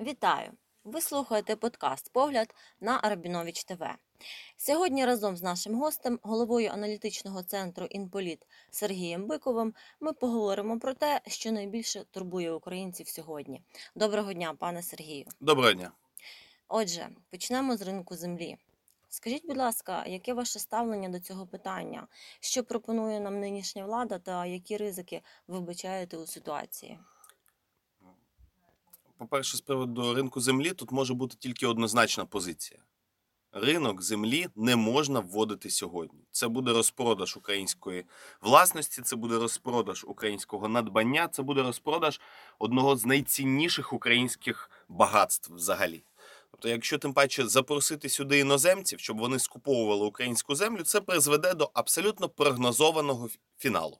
Вітаю! Ви слухаєте подкаст Погляд на Рабінович ТВ. Сьогодні разом з нашим гостем, головою аналітичного центру Інполіт Сергієм Биковим, ми поговоримо про те, що найбільше турбує українців сьогодні. Доброго дня, пане Сергію. Доброго дня. Отже, почнемо з ринку землі. Скажіть, будь ласка, яке ваше ставлення до цього питання? Що пропонує нам нинішня влада та які ризики ви вбачаєте у ситуації? По-перше, з приводу ринку землі тут може бути тільки однозначна позиція. Ринок землі не можна вводити сьогодні. Це буде розпродаж української власності, це буде розпродаж українського надбання, це буде розпродаж одного з найцінніших українських багатств взагалі. Тобто, якщо тим паче запросити сюди іноземців, щоб вони скуповували українську землю, це призведе до абсолютно прогнозованого фіналу.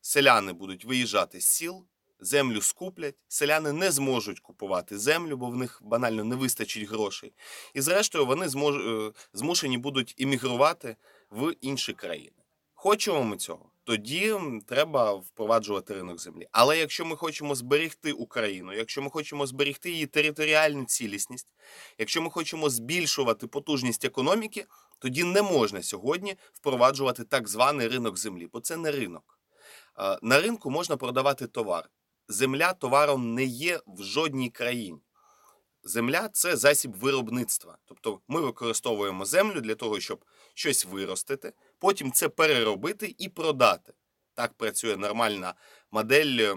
Селяни будуть виїжджати з сіл, землю скуплять, селяни не зможуть купувати землю, бо в них банально не вистачить грошей. І зрештою вони змож... е, змушені будуть іммігрувати в інші країни. Хочемо ми цього? Тоді треба впроваджувати ринок землі. Але якщо ми хочемо зберегти Україну, якщо ми хочемо зберегти її територіальну цілісність, якщо ми хочемо збільшувати потужність економіки, тоді не можна сьогодні впроваджувати так званий ринок землі, бо це не ринок. Е, На ринку можна продавати товар. Земля товаром не є в жодній країні. Земля це засіб виробництва. Тобто ми використовуємо землю для того, щоб щось виростити, потім це переробити і продати. Так працює нормальна модель е,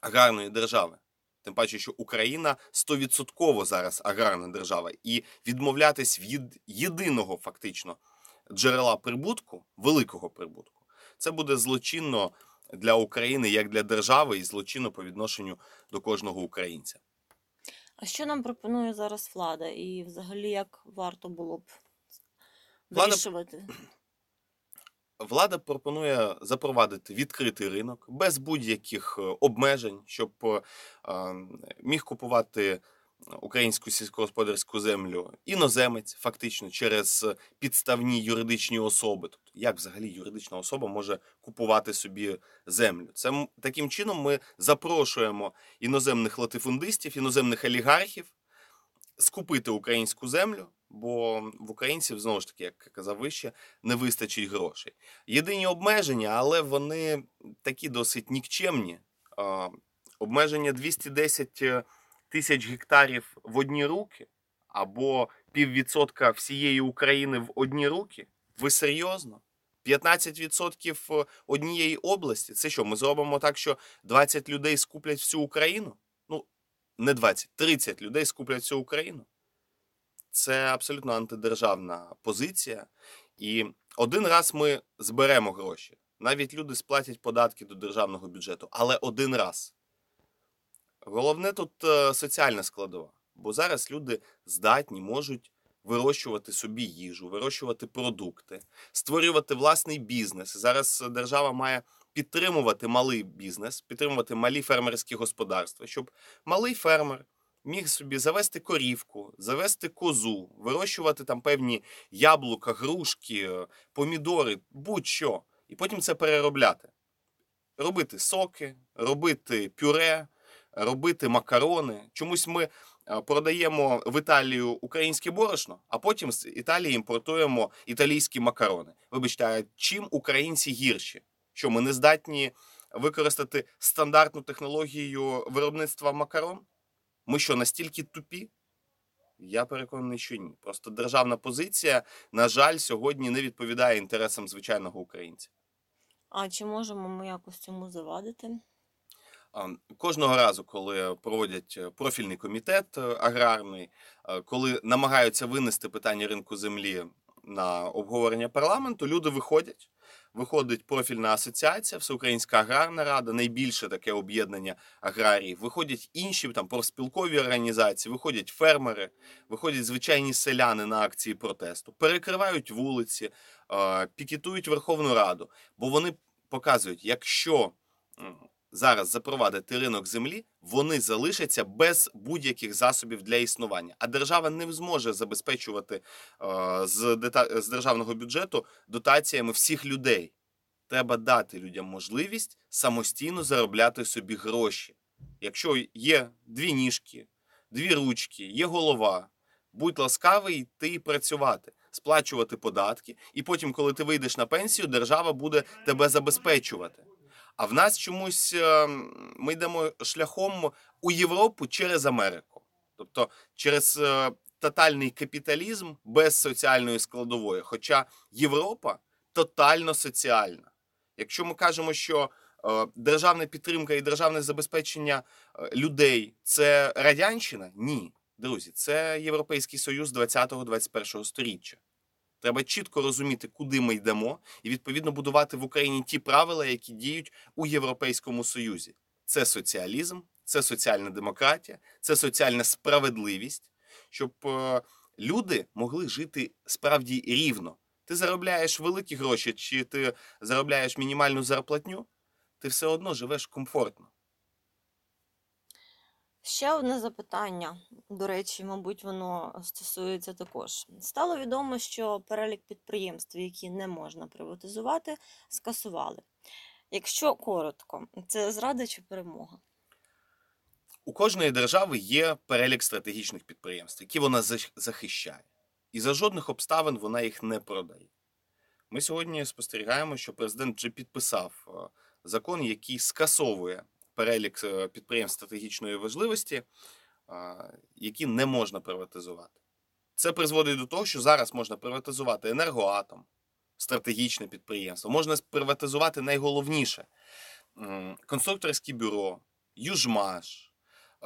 аграрної держави. Тим паче, що Україна 100% зараз аграрна держава, і відмовлятись від єдиного фактично джерела прибутку, великого прибутку, це буде злочинно для України як для держави і злочинно по відношенню до кожного українця. А що нам пропонує зараз влада? І взагалі як варто було б вирішувати? Влада пропонує запровадити відкритий ринок без будь-яких е, обмежень, щоб е, е, міг купувати українську сільськогосподарську землю іноземець, фактично через підставні юридичні особи. Тобто, як взагалі юридична особа може купувати собі землю? Це таким чином ми запрошуємо іноземних латифундистів, іноземних олігархів скупити українську землю, бо в українців знову ж таки, як казав вище, не вистачить грошей. Єдині обмеження, але вони такі досить нікчемні. Обмеження 210 тисяч гектарів в одні руки або піввідсотка всієї України в одні руки. Ви серйозно? 15% однієї області. Це що? Ми зробимо так, що 20 людей скуплять всю Україну? Ну, не 20, 30 людей скуплять всю Україну. Це абсолютно антидержавна позиція. І один раз ми зберемо гроші. Навіть люди сплатять податки до державного бюджету, але один раз. Головне тут е, соціальна складова, бо зараз люди здатні можуть вирощувати собі їжу, вирощувати продукти, створювати власний бізнес. Зараз держава має підтримувати малий бізнес, підтримувати малі фермерські господарства, щоб малий фермер міг собі завести корівку, завести козу, вирощувати там певні яблука, грушки, е, помідори, будь-що, і потім це переробляти. Робити соки, робити пюре, робити макарони. Чомусь ми е, продаємо в Італію українське борошно, а потім з Італії імпортуємо італійські макарони. Вибачте, а чим українці гірші? Що ми не здатні використати стандартну технологію виробництва макарон? Ми що, настільки тупі? Я переконаний, що ні. Просто державна позиція, на жаль, сьогодні не відповідає інтересам звичайного українця. А чи можемо ми якось цьому завадити? Кожного разу, коли проводять е, профільний комітет е, аграрний, е, коли намагаються винести питання ринку землі на обговорення парламенту, люди виходять. Виходить профільна асоціація, Всеукраїнська аграрна рада, найбільше таке об'єднання аграріїв. Виходять інші там профспілкові організації, виходять фермери, виходять звичайні селяни на акції протесту, перекривають вулиці, пікетують Верховну Раду, бо вони показують, якщо зараз запровадити ринок землі, вони залишаться без будь-яких засобів для існування. А держава не зможе забезпечувати е, з, державного бюджету дотаціями всіх людей. Треба дати людям можливість самостійно заробляти собі гроші. Якщо є дві ніжки, дві ручки, є голова. Будь ласкавий йти працювати, сплачувати податки, і потім, коли ти вийдеш на пенсію, держава буде тебе забезпечувати. А в нас чомусь е, ми йдемо шляхом у Європу через Америку, тобто через е, тотальний капіталізм без соціальної складової. Хоча Європа тотально соціальна. Якщо ми кажемо, що е, державна підтримка і державне забезпечення е, людей це радянщина, ні, друзі, це Європейський Союз 20-21 сторіччя. Треба чітко розуміти, куди ми йдемо, і відповідно будувати в Україні ті правила, які діють у Європейському Союзі. Це соціалізм, це соціальна демократія, це соціальна справедливість, щоб е, люди могли жити справді рівно. Ти заробляєш великі гроші, чи ти заробляєш мінімальну зарплатню, ти все одно живеш комфортно. Ще одне запитання. До речі, мабуть, воно стосується також. Стало відомо, що перелік підприємств, які не можна приватизувати, скасували. Якщо коротко, це зрада чи перемога? У кожної держави є перелік стратегічних підприємств, які вона захищає. І за жодних обставин вона їх не продає. Ми сьогодні спостерігаємо, що президент вже підписав е, закон, який скасовує перелік е, підприємств стратегічної важливості, які не можна приватизувати. Це призводить до того, що зараз можна приватизувати енергоатом, стратегічне підприємство, можна приватизувати найголовніше конструкторське бюро, Южмаш,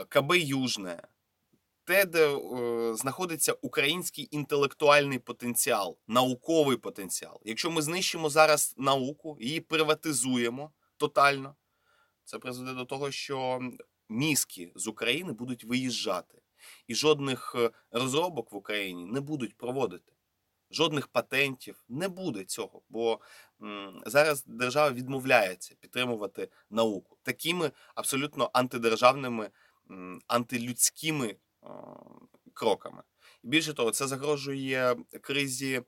КБ Южне, те, де е, знаходиться український інтелектуальний потенціал, науковий потенціал. Якщо ми знищимо зараз науку, її приватизуємо тотально, це призведе до того, що мізки з України будуть виїжджати, і жодних е, розробок в Україні не будуть проводити. Жодних патентів не буде цього, бо зараз держава відмовляється підтримувати науку такими абсолютно антидержавними, антилюдськими кроками. І більше того, це загрожує кризі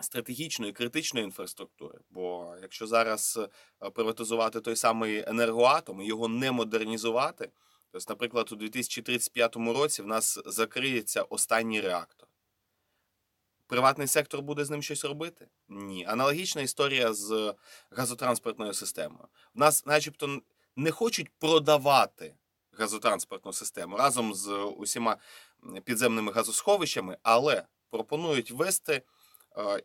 стратегічної критичної інфраструктури. Бо якщо зараз е, приватизувати той самий енергоатом і його не модернізувати, то, наприклад, у 2035 році в нас закриється останній реактор. Приватний сектор буде з ним щось робити? Ні. Аналогічна історія з газотранспортною системою. В нас, начебто, не хочуть продавати газотранспортну систему разом з усіма підземними газосховищами, але пропонують ввести е,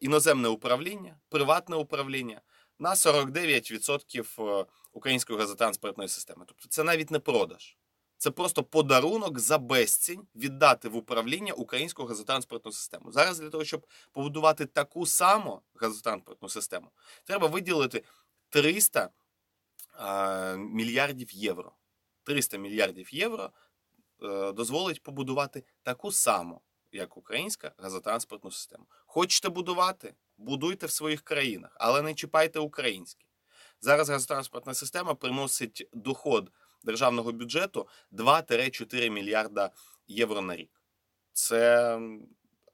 іноземне управління, приватне управління на 49% е, української газотранспортної системи. Тобто це навіть не продаж. Це просто подарунок за безцінь віддати в управління українську газотранспортну систему. Зараз для того, щоб побудувати таку саму газотранспортну систему, треба виділити 300 е, мільярдів євро. 300 мільярдів євро е, дозволить побудувати таку саму, як українська газотранспортну систему. Хочете будувати? Будуйте в своїх країнах, але не чіпайте українське. Зараз газотранспортна система приносить доход державного бюджету 2-4 мільярда євро на рік. Це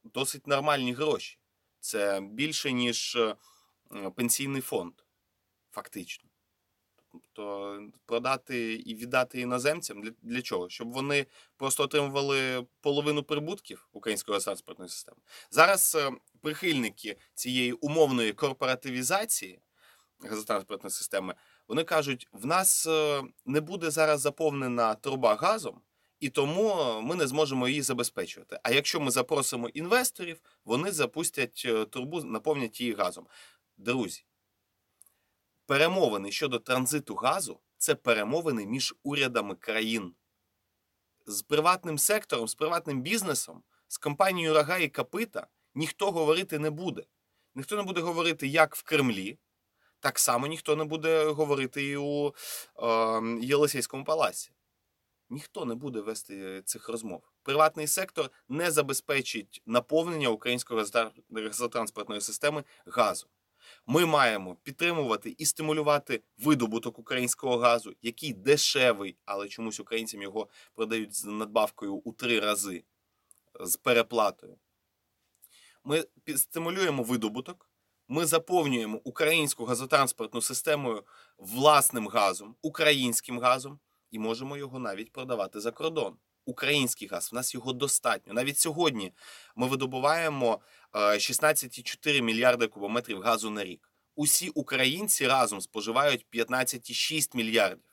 досить нормальні гроші. Це більше, ніж е, пенсійний фонд, фактично. Тобто продати і віддати іноземцям для, для чого? Щоб вони просто отримували половину прибутків української газотранспортної системи. Зараз е, прихильники цієї умовної корпоративізації газотранспортної системи, вони кажуть: в нас е, не буде зараз заповнена труба газом, і тому е, ми не зможемо її забезпечувати. А якщо ми запросимо інвесторів, вони запустять трубу, наповнять її газом. Друзі, перемовини щодо транзиту газу це перемовини між урядами країн. З приватним сектором, з приватним бізнесом, з компанією Рога і Капита ніхто говорити не буде. Ніхто не буде говорити, як в Кремлі, так само ніхто не буде говорити і у е, Єлисейському палаці. Ніхто не буде вести цих розмов. Приватний сектор не забезпечить наповнення української газотра- газотранспортної системи газом. Ми маємо підтримувати і стимулювати видобуток українського газу, який дешевий, але чомусь українцям його продають з надбавкою у три рази з переплатою. Ми стимулюємо видобуток, ми заповнюємо українську газотранспортну систему власним газом, українським газом, і можемо його навіть продавати за кордон. Український газ. В нас його достатньо. Навіть сьогодні ми видобуваємо е, 16,4 мільярди кубометрів газу на рік. Усі українці разом споживають 15,6 мільярдів.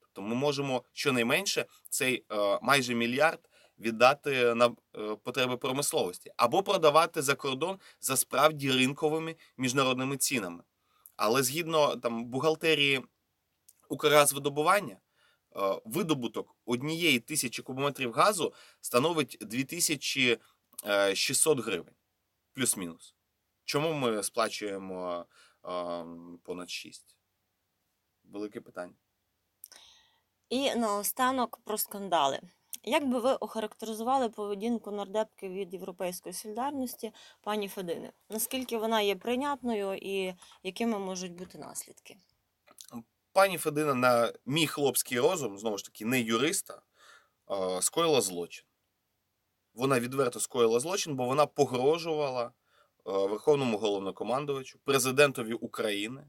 Тобто ми можемо щонайменше цей е, майже мільярд віддати на е, потреби промисловості або продавати за кордон за справді ринковими міжнародними цінами. Але згідно там бухгалтерії Укргазвидобування, е, видобуток однієї тисячі кубометрів газу становить 2600 гривень, плюс-мінус. Чому ми сплачуємо е, понад 6? Велике питання. І наостанок про скандали. Як би ви охарактеризували поведінку нардепки від Європейської солідарності пані Федини? Наскільки вона є прийнятною і якими можуть бути наслідки? Пані Федина на мій хлопський розум, знову ж таки, не юриста, скоїла злочин. Вона відверто скоїла злочин, бо вона погрожувала е, Верховному головнокомандувачу, президентові України,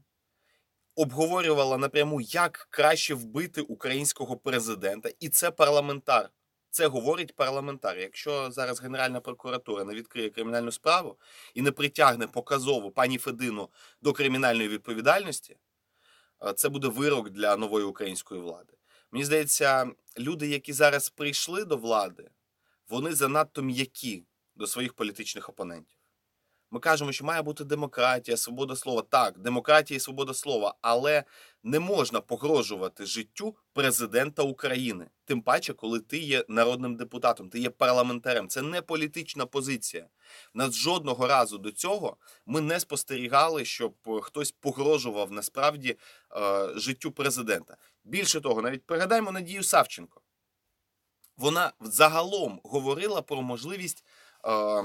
обговорювала напряму, як краще вбити українського президента. І це парламентар. Це говорить парламентар. Якщо зараз Генеральна прокуратура не відкриє кримінальну справу і не притягне показово пані Федину до кримінальної відповідальності, це буде вирок для нової української влади. Мені здається, люди, які зараз прийшли до влади, вони занадто м'які до своїх політичних опонентів. Ми кажемо, що має бути демократія, свобода слова. Так, демократія і свобода слова, але не можна погрожувати життю президента України. Тим паче, коли ти є народним депутатом, ти є парламентарем. Це не політична позиція. Нас жодного разу до цього ми не спостерігали, щоб е, хтось погрожував насправді е, життю президента. Більше того, навіть пригадаємо Надію Савченко. Вона загалом говорила про можливість е,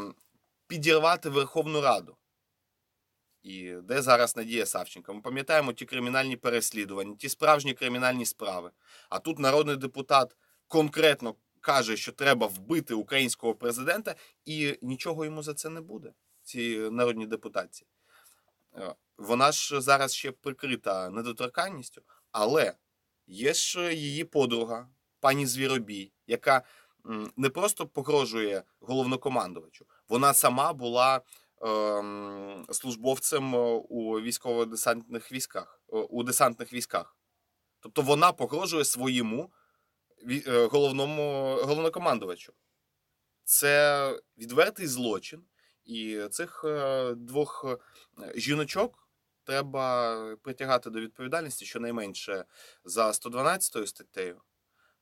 підірвати Верховну Раду. І де зараз Надія Савченко? Ми пам'ятаємо ті кримінальні переслідування, ті справжні кримінальні справи. А тут народний депутат конкретно каже, що треба вбити українського президента, і нічого йому за це не буде. Ці народні депутатці. Е, Вона ж зараз ще прикрита недоторканністю, але є ж її подруга, пані Звіробій, яка не просто погрожує головнокомандувачу, вона сама була ем, службовцем е, у військово-десантних військах, е, у десантних військах. Тобто вона погрожує своєму головному головнокомандувачу. Це відвертий злочин, і цих е, двох е, жіночок треба притягати до відповідальності щонайменше за 112 статтею.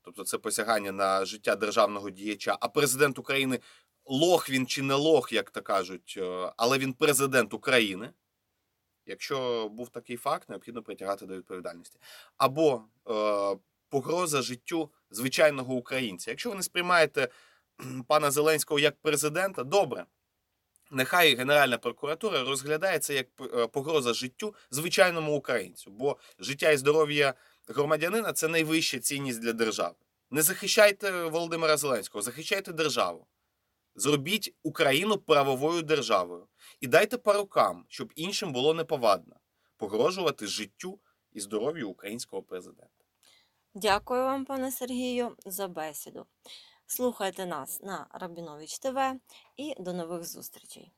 Тобто це посягання на життя державного діяча, а президент України лох він чи не лох, як то кажуть, е, але він президент України. Якщо був такий факт, необхідно притягати до відповідальності. Або е, погроза життю звичайного українця. Якщо ви не сприймаєте пана Зеленського як президента, добре. Нехай Генеральна прокуратура розглядає це як е, погроза життю звичайному українцю, бо життя і здоров'я громадянина це найвища цінність для держави. Не захищайте Володимира Зеленського, захищайте державу. Зробіть Україну правовою державою і дайте по рукам, щоб іншим було неповадно погрожувати життю і здоров'ю українського президента. Дякую вам, пане Сергію, за бесіду. Слухайте нас на Рабінович ТВ і до нових зустрічей.